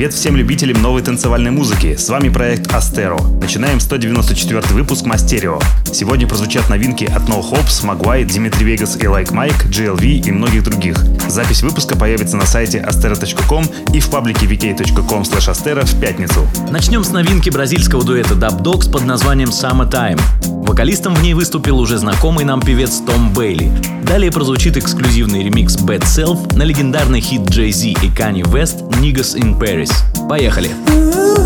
Привет всем любителям новой танцевальной музыки. С вами проект Астеро. Начинаем 194 выпуск Мастерио. Сегодня прозвучат новинки от No Hopes, Магуай, Димитри Вегас и Like Mike, GLV и многих других. Запись выпуска появится на сайте astero.com и в паблике vk.com astero в пятницу. Начнем с новинки бразильского дуэта Dub Dogs под названием Summertime. Вокалистом в ней выступил уже знакомый нам певец Том Бейли. Далее прозвучит эксклюзивный ремикс Bad Self на легендарный хит Jay-Z и Kanye West «Niggas in Paris». Поехали! Summertime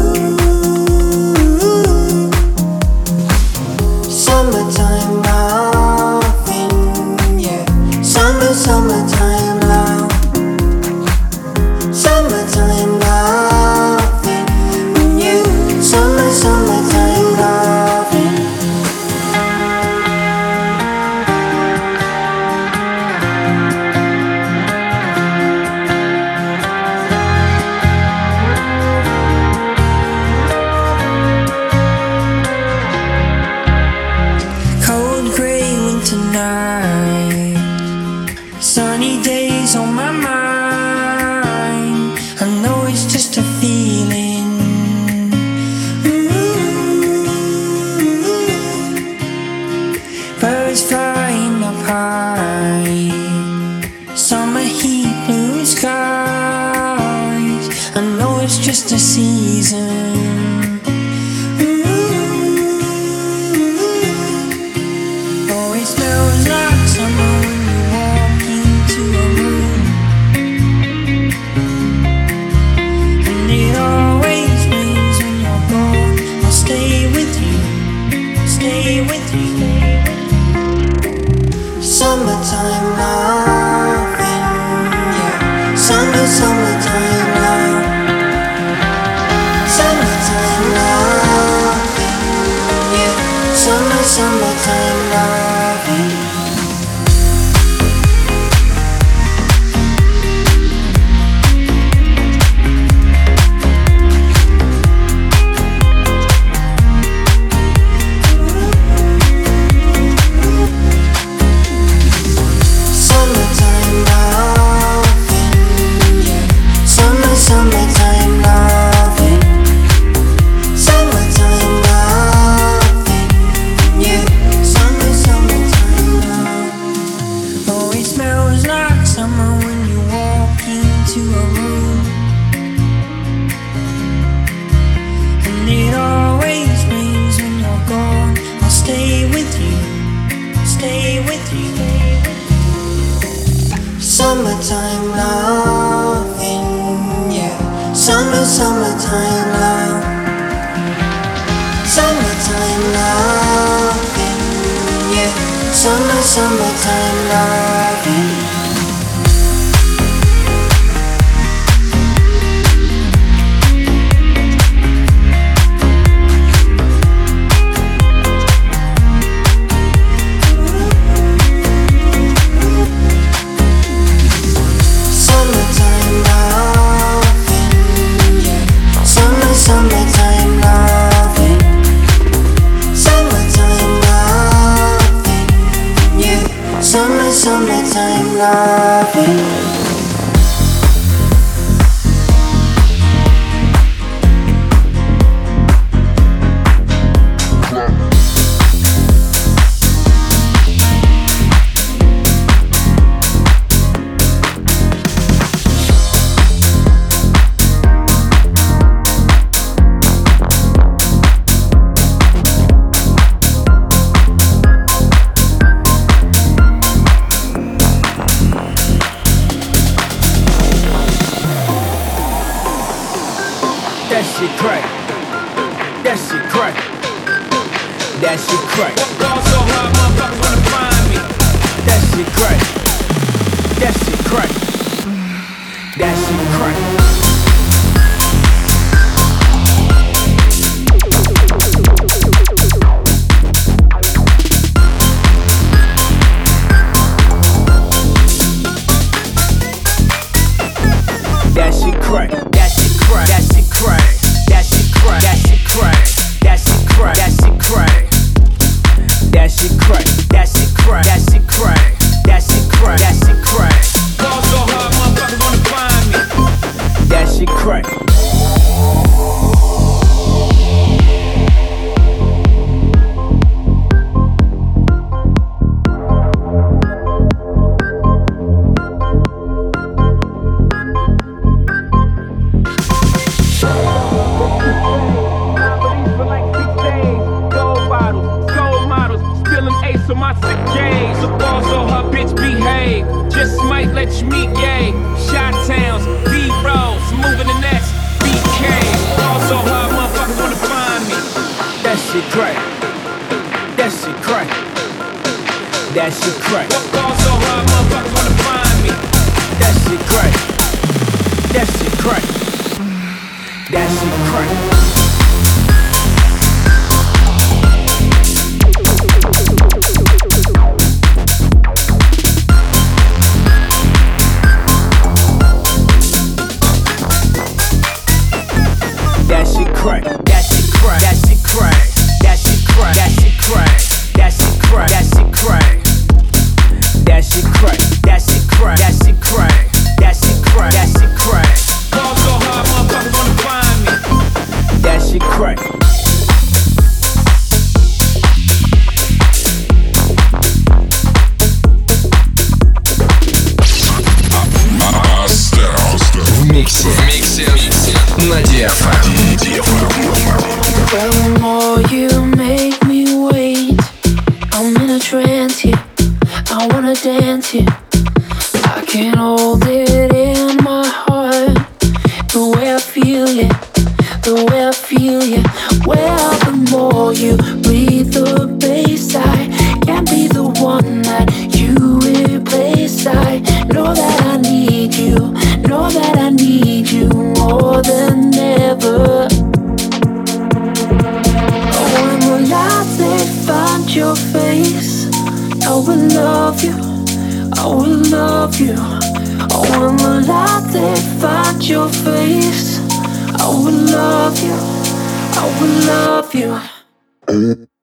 that shit crack. of you. Oh, when the light they find your face, I will love you. I will love you.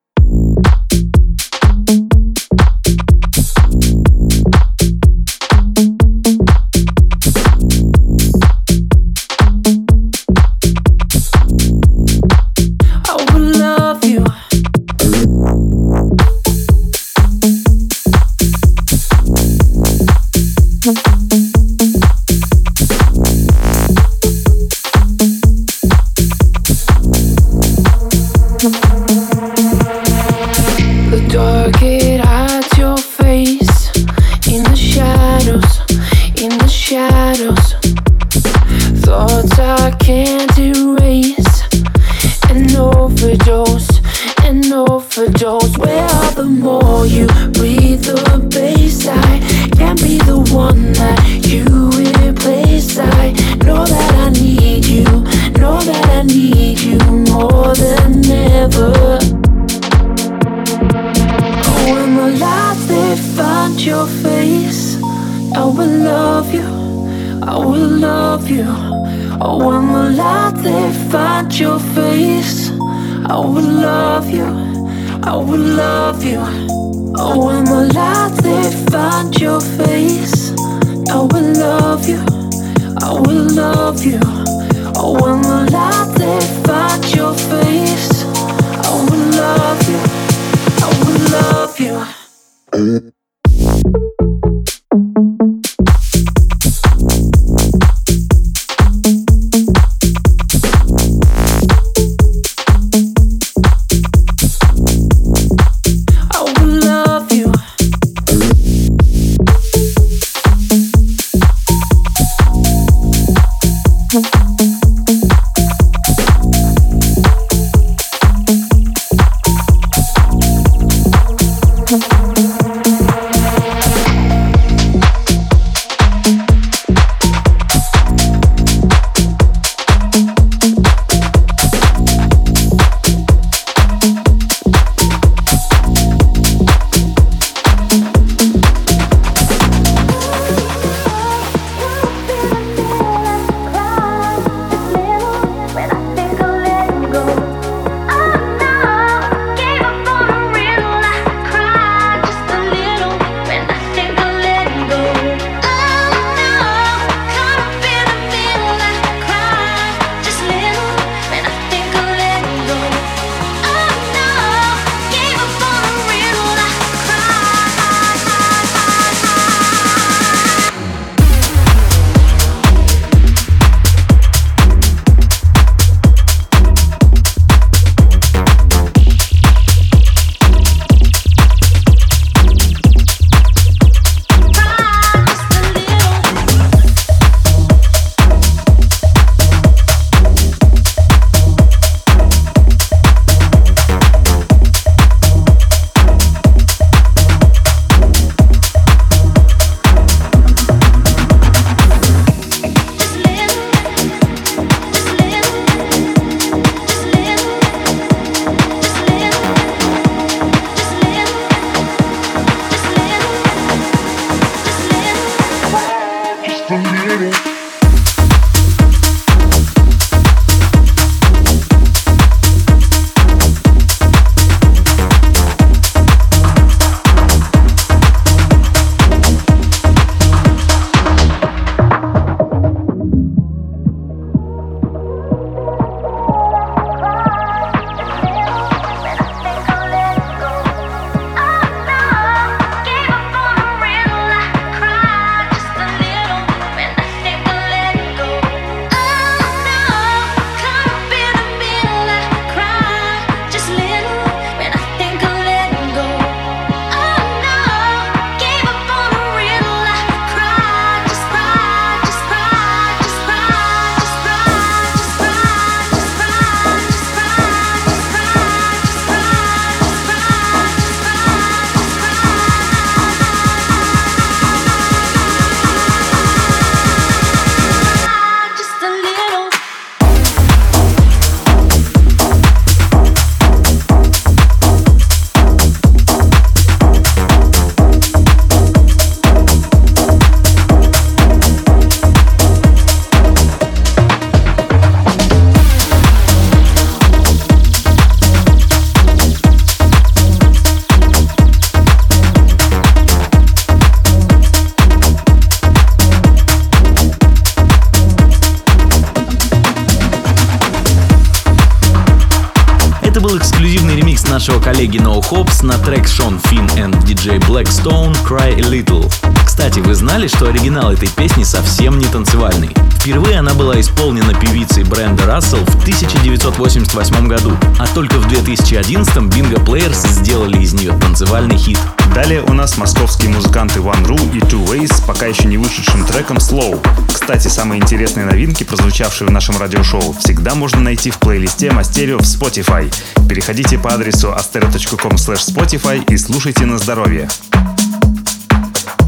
Коллеги No Hops на трек Шон Финн и DJ Blackstone Cry a Little. Кстати, вы знали, что оригинал этой песни совсем не танцевальный? Впервые она была исполнена певицей Бренда Рассел в 1988 году, а только в 2011 Bingo Players сделали из нее танцевальный хит. Далее у нас московские музыканты One Ru и Two Ways с пока еще не вышедшим треком Slow. Кстати, самые интересные новинки, прозвучавшие в нашем радиошоу, всегда можно найти в плейлисте Мастерио в Spotify. Переходите по адресу astero.com spotify и слушайте на здоровье.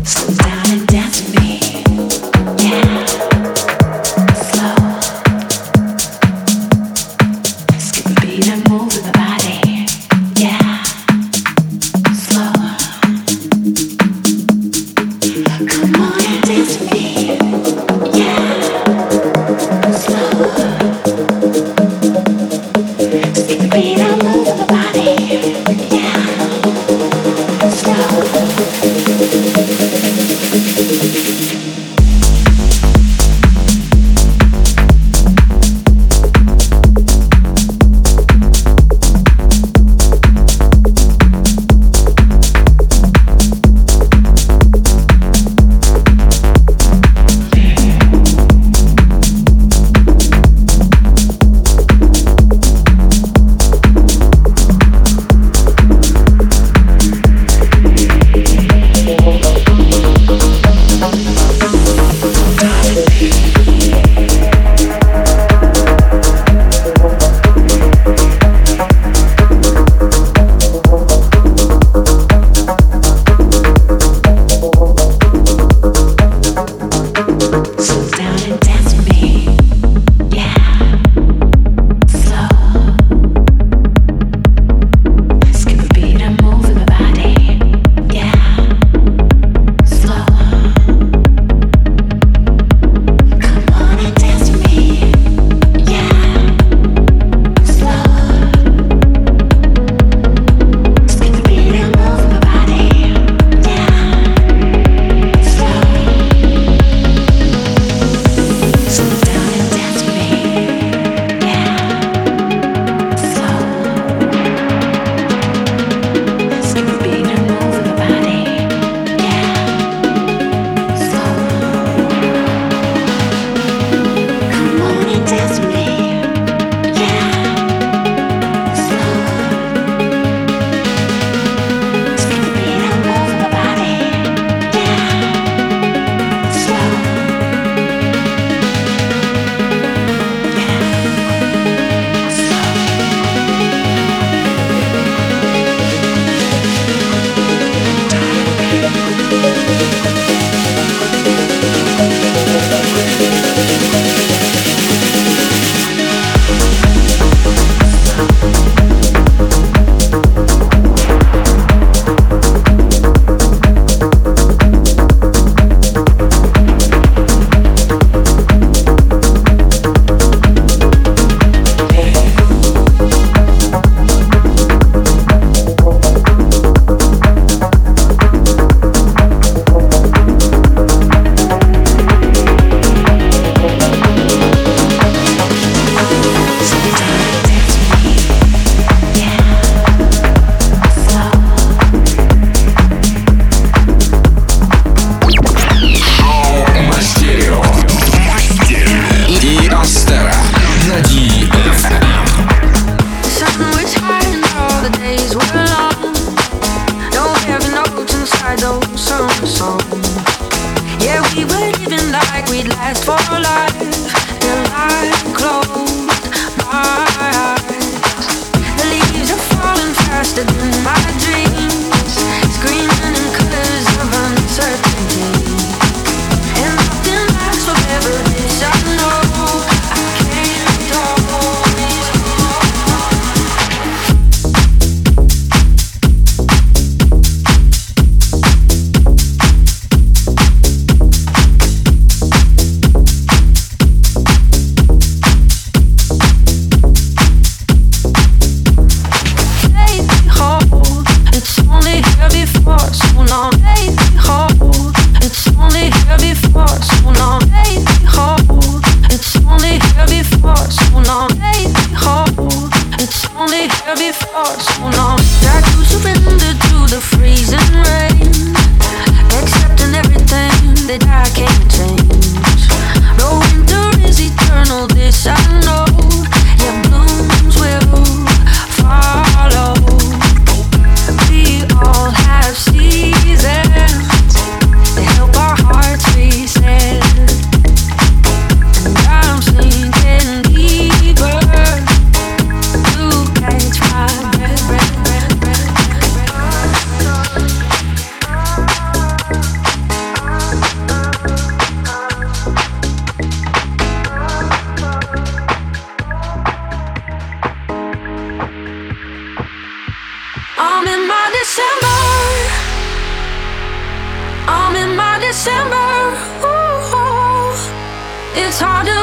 Slow down and dance with me. It's hard to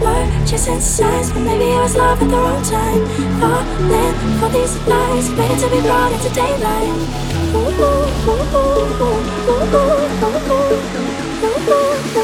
were chasing signs, but maybe I was love at the wrong time. Falling for these lies, waiting to be brought into daylight. Ooh, ooh, ooh, ooh, ooh, ooh, ooh, ooh, ooh.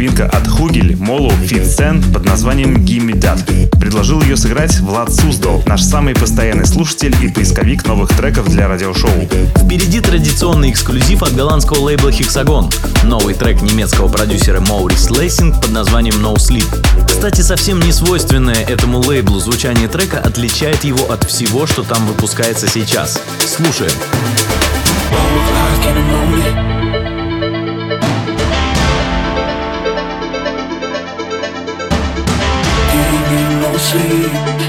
новинка от Hugel, Молу, Финсен под названием «Gimme That». Предложил ее сыграть Влад Суздал, наш самый постоянный слушатель и поисковик новых треков для радиошоу. Впереди традиционный эксклюзив от голландского лейбла «Hexagon». Новый трек немецкого продюсера Maurice Lessing под названием «No Sleep». Кстати, совсем не свойственное этому лейблу звучание трека отличает его от всего, что там выпускается сейчас. Слушаем. One o'clock in. sleep.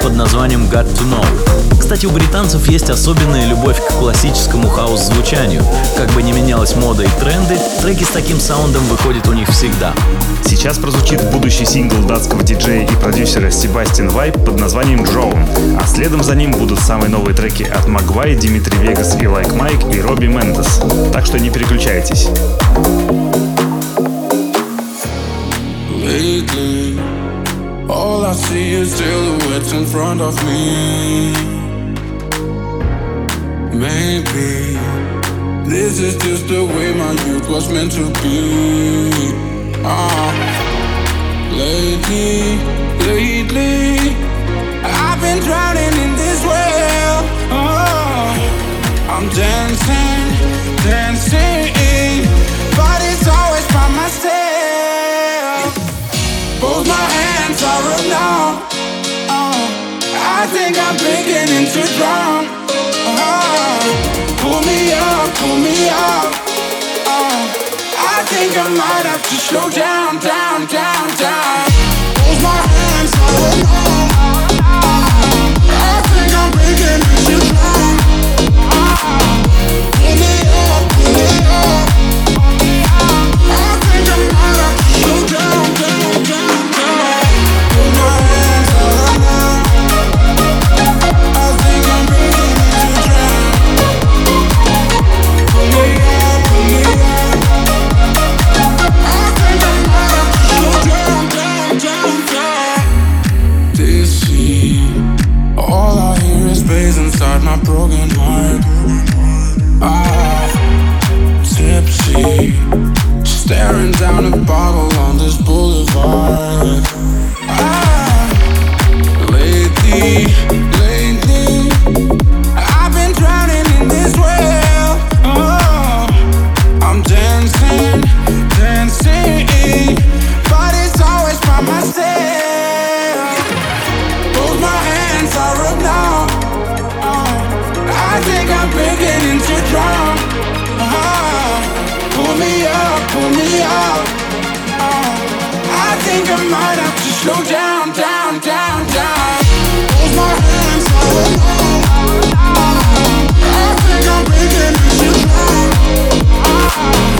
под названием «Got to Know». Кстати, у британцев есть особенная любовь к классическому хаус-звучанию. Как бы ни менялась мода и тренды, треки с таким саундом выходят у них всегда. Сейчас прозвучит будущий сингл датского диджея и продюсера Sebastian Wibe под названием «Джоун», а следом за ним будут самые новые треки от Moguai, Dimitri Vegas и Like Mike и Robbie Mendez. Так что не переключайтесь. Lately All I see is silhouettes in front of me. Maybe this is just the way my youth was meant to be. Ah, lately, lately, I've been drowning in this well. Oh, ah, I'm dancing, dancing, but it's always by myself. down. Oh, uh, I think I'm beginning to drown. Oh, uh, pull me up, pull me up. Oh, I think I might have to slow down, down, down, down. Hold my hands, I will Bye.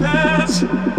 Dance.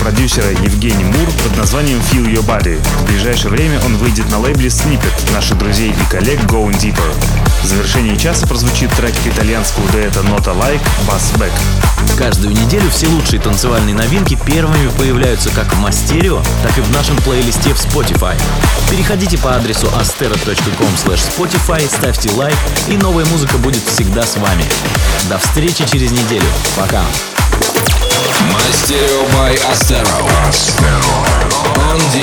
Продюсера Евгений Мур под названием Feel Your Body. В ближайшее время он выйдет на лейбле Snippet наших друзей и коллег Going Deeper. В завершении часа прозвучит трек итальянского дуэта Not Alike Bass Back. Каждую неделю все лучшие танцевальные новинки первыми появляются как в Мастерио, так и в нашем плейлисте в Spotify. Переходите по адресу astero.com spotify, ставьте лайк, и новая музыка будет всегда с вами. До встречи через неделю. Пока. Mysterio by Astero. On the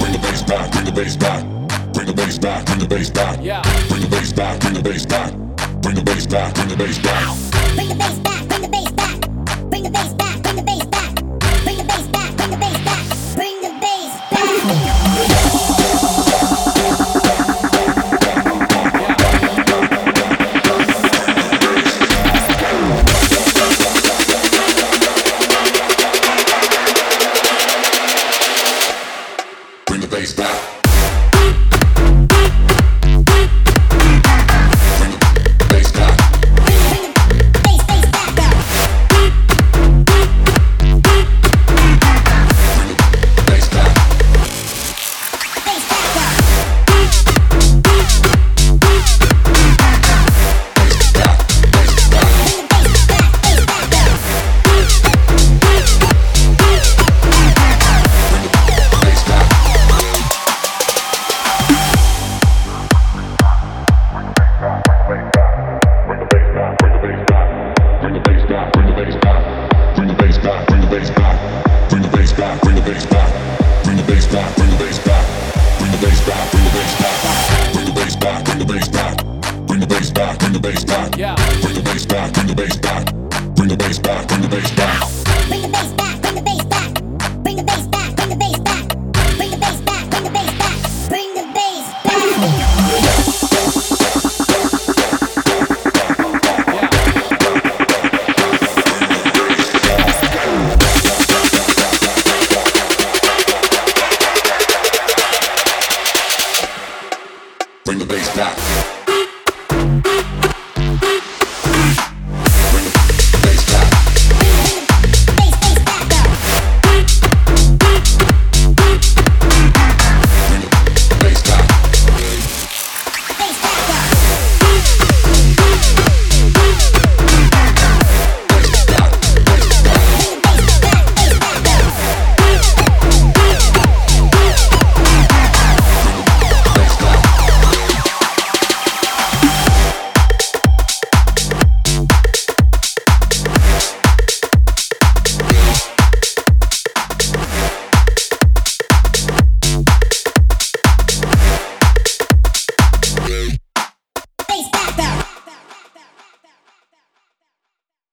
Bring the bass back, bring the bass back. Bring the bass back, bring the bass back. Bring the bass back, bring the bass back. Bring the bass back,